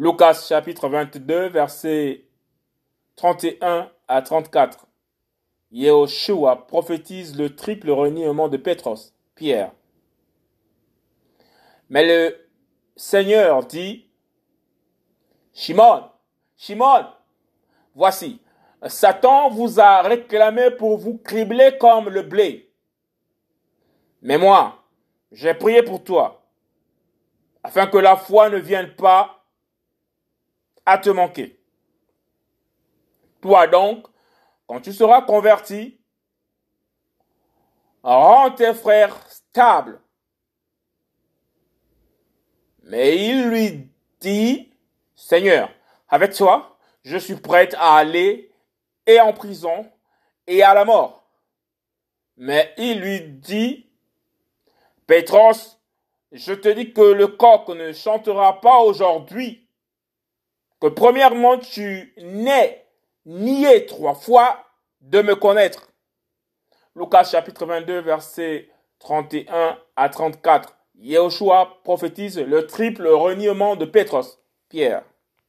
Lucas chapitre 22, versets 31 à 34. Yehoshua prophétise le triple reniement de Pétros, Pierre. Mais le Seigneur dit, Shimon, Shimon, voici, Satan vous a réclamé pour vous cribler comme le blé. Mais moi, j'ai prié pour toi, afin que la foi ne vienne pas te manquer. Toi donc, quand tu seras converti, rends tes frères stables. Mais il lui dit, Seigneur, avec toi, je suis prête à aller et en prison et à la mort. Mais il lui dit, Pétros, je te dis que le coq ne chantera pas aujourd'hui que premièrement tu n'es nié trois fois de me connaître. Lucas chapitre 22 verset 31 à 34. Yehoshua prophétise le triple reniement de Pétros, Pierre.